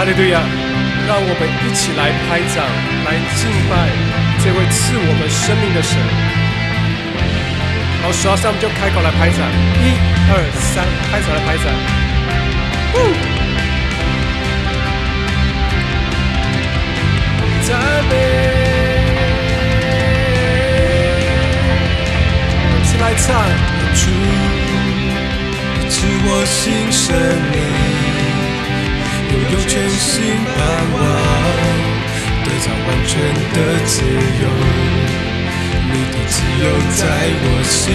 哈利路亚！让我们一起来拍掌，来敬拜这位赐我们生命的神。然后数到三，我们就开口来拍掌，一二三，开始来拍掌。赞美，一起来唱，主，你赐我新生命，拥有全新盼望，得到完全的自由。你的自由在我心，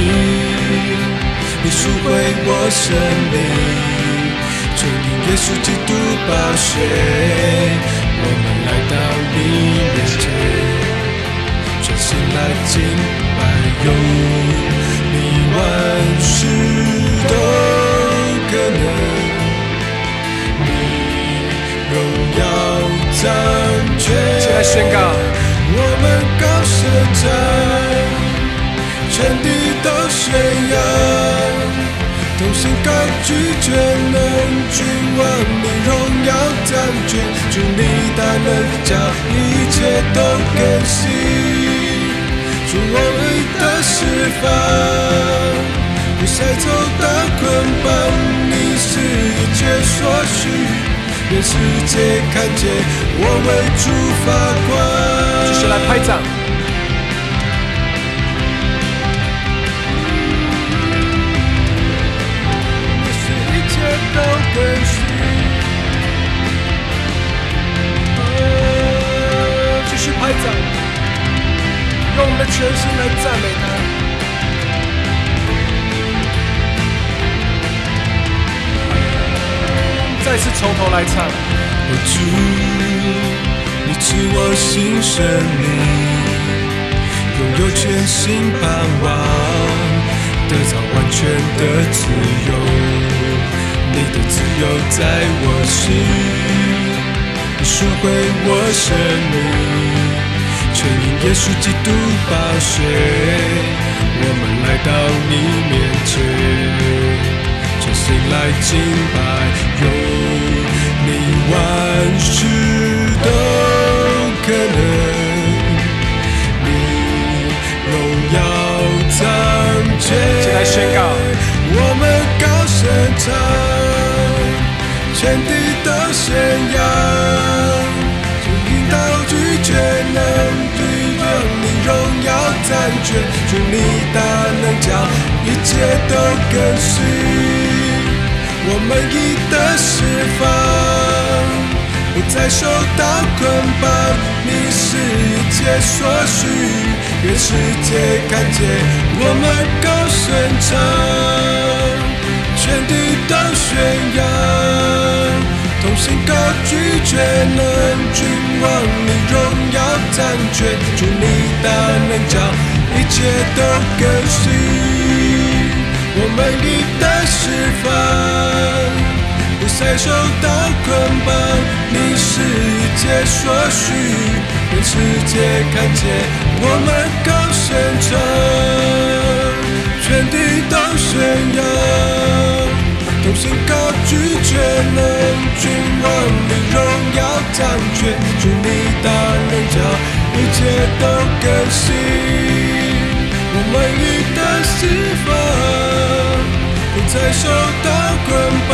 你赎回我生命，全因耶稣基督宝血，我们来到你面前，全心来敬拜，有你万事都可能，起来宣告，我们高声唱。全地都宣扬，同心高举全能君王，你荣耀掌权，祝你大能将一切都更新，祝我们的释放，不再走到捆绑，你是一切所需，愿世界看见我为主发光。继续来拍掌。都更新。继续拍掌，用我们的全心来赞美他。再次从头来唱。主，你赐我新生命，拥有全新盼望，得到完全的自由。你的自由在我心，你赎回我生命，全因耶稣基督宝血，我们来到你面前，心来敬拜，有你万事都可能，你荣耀掌权。起来宣告，我们高声唱。天地都宣扬，就引导拒绝能对让你荣耀掌权，祝你大能将一切都更新。我们已得释放，不再受到捆绑，你是一切所需，愿世界看见我们高声唱。全地都宣扬，同心高举全能君王，你荣耀掌权，祝你大能将一切都更新。我们已得释放，不再受到捆绑，你是一切所需，让世界看见我们高声唱，全地都宣扬。同心高举全能君王，的荣耀掌权，祝你大能将一切都更新。我们已得释放，不再受到捆绑，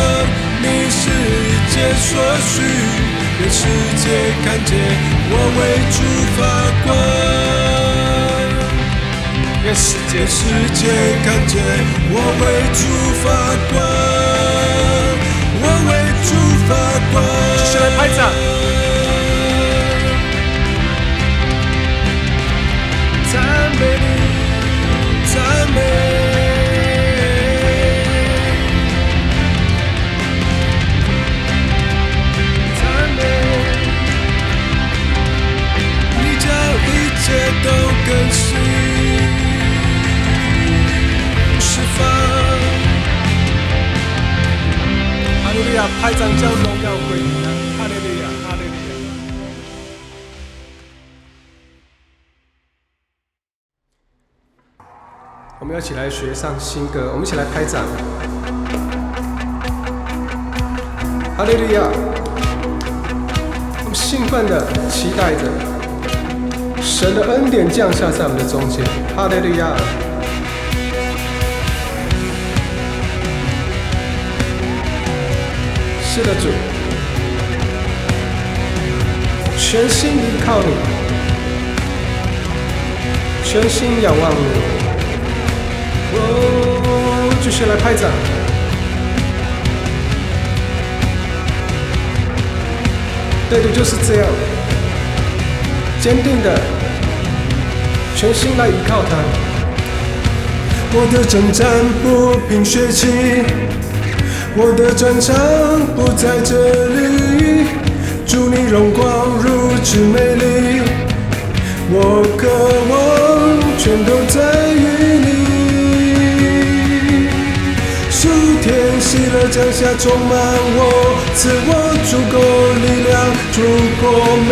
你是一切所需，让世界看见我为主发光。愿世界世界看见我为主发光。我为主发光，继续来拍掌，赞美你，赞美，都更新，释放。哈利路亚！拍掌将荣耀归。哈利路亚！哈利路亚！我们要一起来学上新歌，我们一起来拍掌。哈利路亚！兴奋的期待着神的恩典降下在我们的中间。哈利路亚！是的，主，全心依靠你，全心仰望你。哦，继续来拍掌。对的，就是这样，坚定的，全心来依靠他。我的征战不凭血气，我的战场不在这里。祝你荣光如此美丽，我渴望全都在于你。数天喜乐降下充满我，赐我足够力量度过每。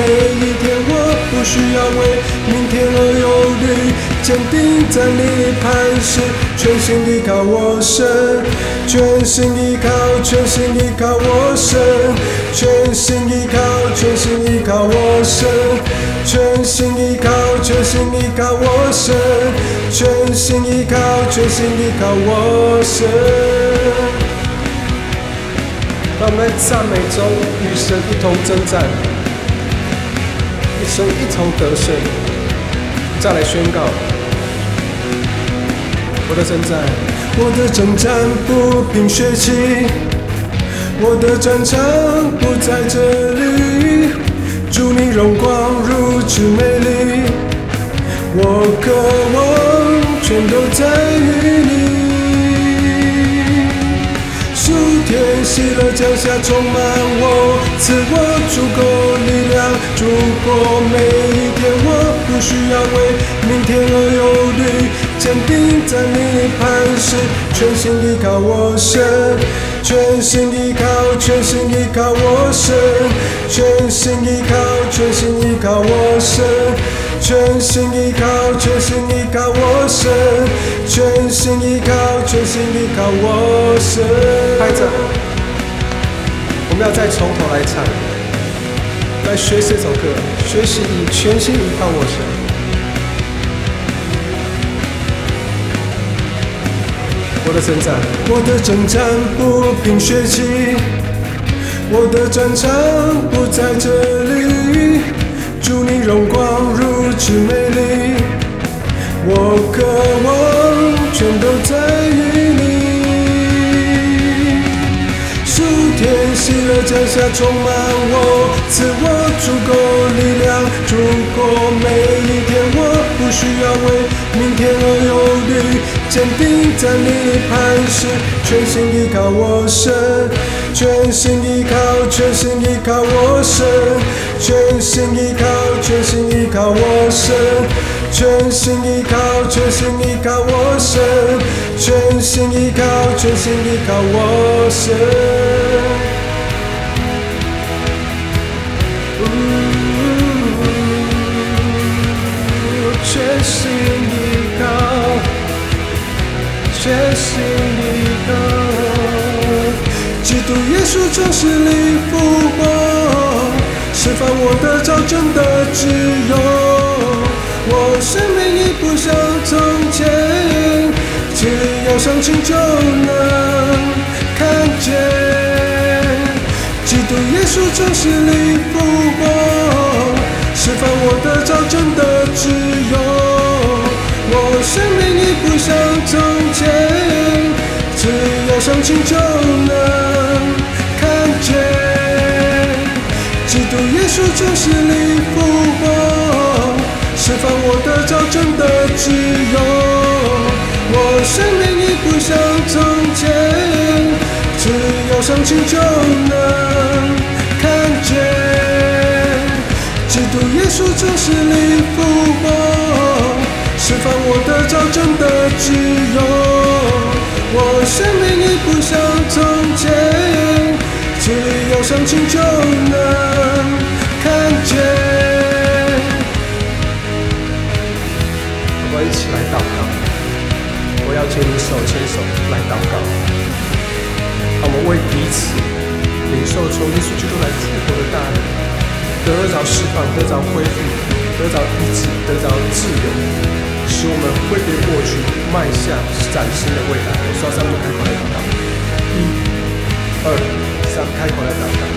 不需要为明天而忧虑，坚定站立磐石，全心依靠我神，全心依靠，全心依靠我神，全心依靠，全心依靠我神，全心依靠，全心依靠我神，全心依靠，全心依靠我神。让我们赞美中与神一同征战，一同得胜。再来宣告我的征战，我的征战不凭血气，我的战场不在这里。祝你荣光如此美丽，我渴望全都在于你。属天喜乐降下充满我，赐我足够力量如果每一天。我不需要为明天而忧虑，坚定站立磐石，全心依靠我神，全心依靠，全心依靠我神，全心依靠，全心依靠我神，全心依靠，全心依靠我神，全心依靠，全心依靠我神。拍着，我们要再从头来唱，来学习这首歌，学习以全心依靠我神。我的征战，我的征战不凭血气，我的战场不在这里。祝你荣光如此美丽，我渴望全都在于你。喜乐降下充满我，赐我足够力量如果每一天。我不需要为明天而忧虑，坚定站立磐石，全心依靠我神，全心依靠，全心依靠我神，全心依靠，全心依靠我神，全心依靠，全心依靠我神，全心依靠，全心依靠我神。全心依靠。基督耶稣从死里复活，释放我的早真的自由。我生命已不像从前，只要相信就能看见。基督耶稣从死里复活，释放我的早真的要相信就能看见。基督耶稣从死里复活，释放我的早真的自由。我生命已不像从前，只要相信就能看见。基督耶稣从死里要相信就能看见。我们一起来祷告，我要牵你手牵手来祷告，我们为彼此领受从耶稣基督来复活的大能。得着释放，得着恢复，得着医治，得着自由，使我们挥别过去，迈向崭新的未来。我刷三步开口来祷告，一、二、开口来祷告。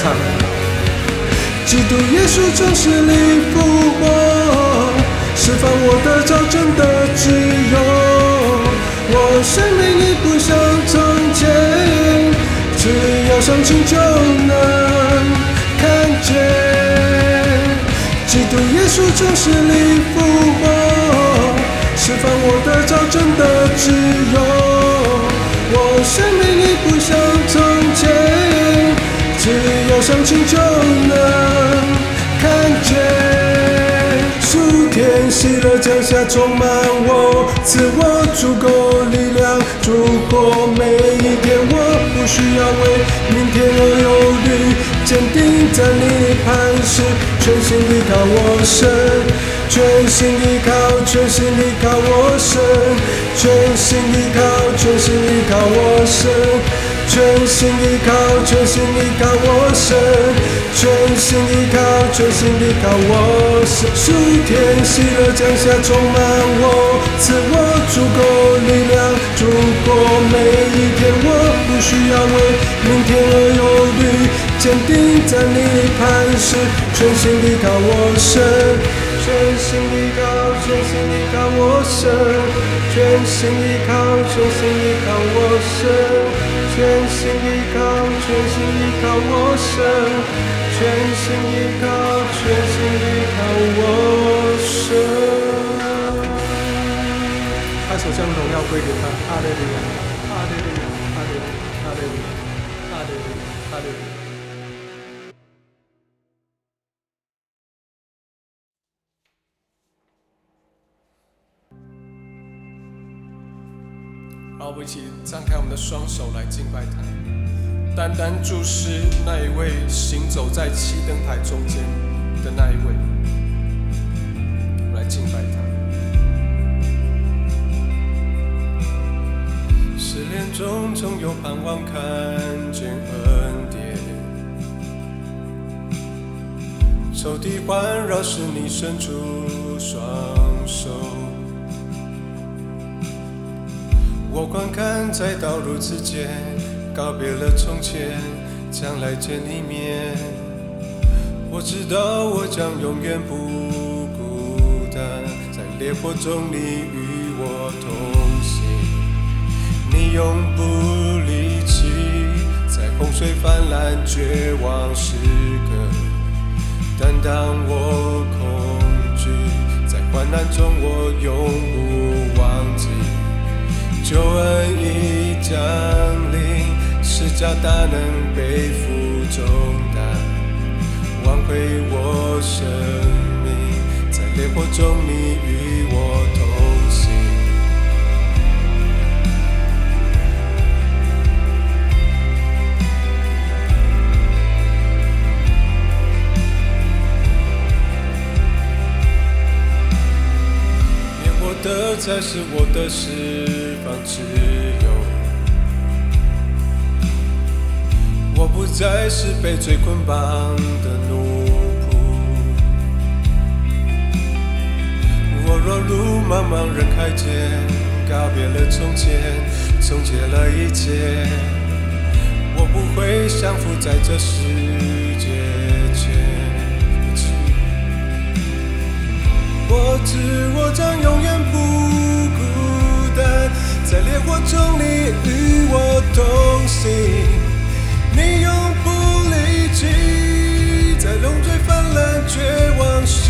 唱。基督耶稣就是你复活，释放我的找真的自由。我生命已不像从前，只要相信就能看见。基督耶稣就是你只要相信就能看见。数天喜乐降下充满我，赐我足够力量度过每一天。我不需要为明天而忧虑，坚定站立磐石，全心依靠我神，全心依靠，全心依靠我神，全心依靠，全心依靠我神。全心依靠，全心依靠我神，全心依靠，全心依靠我神。属天喜乐降下充满我，赐我足够力量度过每一天。我不需要为明天而忧虑，坚定站立磐石，全心依靠我神。全心依靠，全心依靠我神，全心依靠，全心依靠我神，全心依靠，全心依靠我神，全心依靠，全心依靠我神。拍手将荣耀归给他，哈利路亚，哈利路亚，哈利路亚，哈利路亚，哈利路亚，哈利路亚。我们一起张开我们的双手来敬拜他，单单注视那一位行走在七灯台中间的那一位，来敬拜他。失恋中总有盼望，看见恩典，仇敌环绕时，你伸出双手。我观看在道路之间，告别了从前，将来见一面。我知道我将永远不孤单，在烈火中你与我同行，你永不离弃，在洪水泛滥绝望时刻，但当我恐惧，在患难中我永不忘记。救恩已降临，施加大能背负重担，挽回我生命，在烈火中你的才是我的释放自由。我不再是被罪捆绑的奴仆。我若如茫茫人海间，告别了从前，终结了一切，我不会降服在这世我知我将永远不孤单，在烈火中你与我同行，你永不离弃，在龙追泛滥绝望时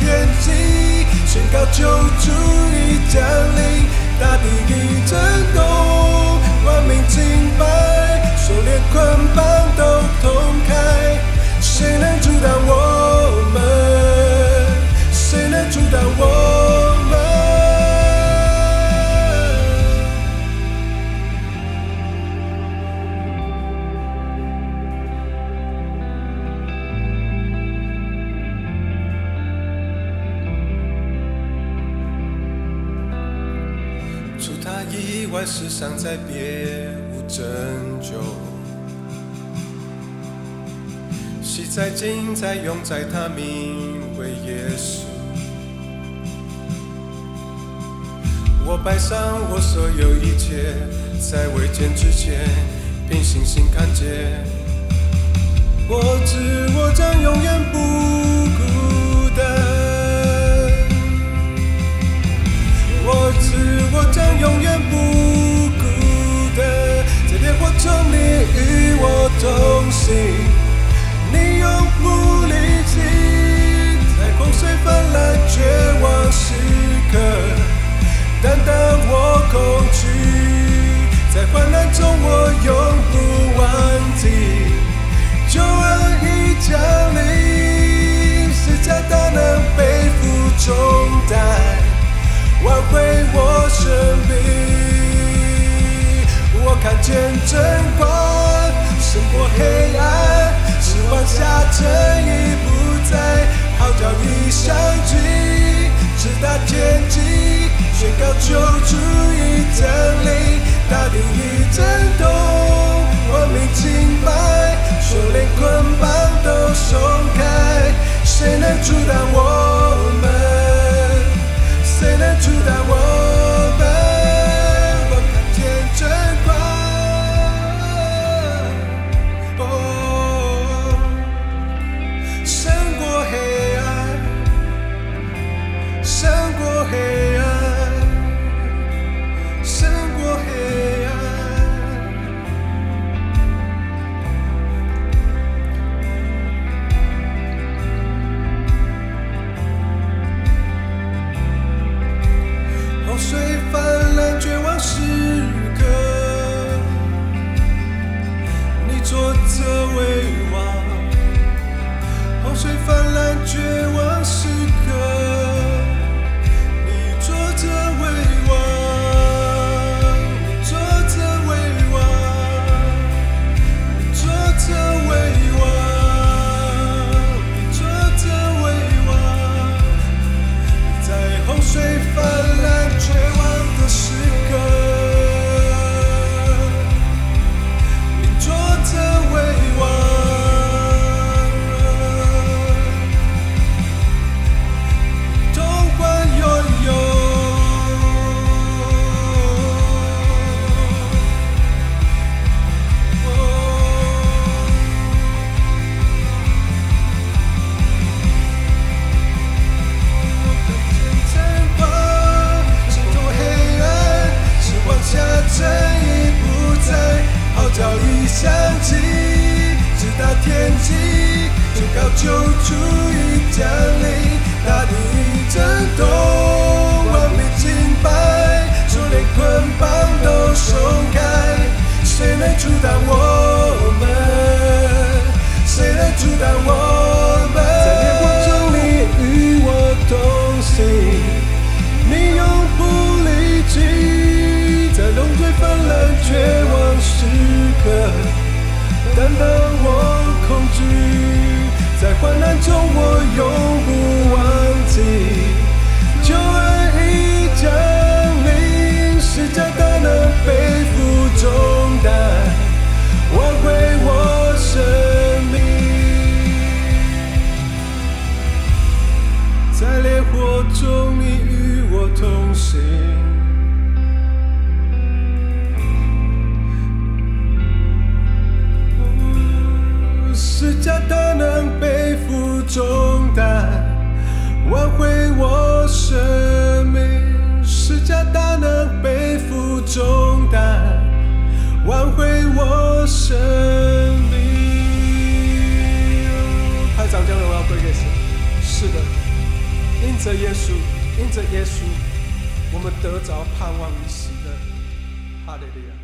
天际，宣告救主已降临，大地已震动，万民敬拜，手链捆绑他以外，世上再别无拯救。昔在，今在，永在，他名为耶稣。我摆上我所有一切，在未见之前，凭信心看见。我知我将永远不我知我将永远不孤单，在烈火中你与我同行，你永不离弃，在洪水泛滥绝望时刻，担当我恐惧，在患难中我永不忘记，救恩已降临，十架大能背负重担。挽回我生命。我看见真光胜过黑暗，失望下正义不在，号角已响起，直达天际，宣告救主已降临，大地已震动，万民敬拜，手链捆绑都松开，谁能阻挡在患难中我永十架大能背负重担，挽回我生命。十架大能背负重担，挽回我生命。拍掌将荣耀归给神。是的。因着耶稣，因着耶稣，我们得着盼望与喜乐。哈利路亚。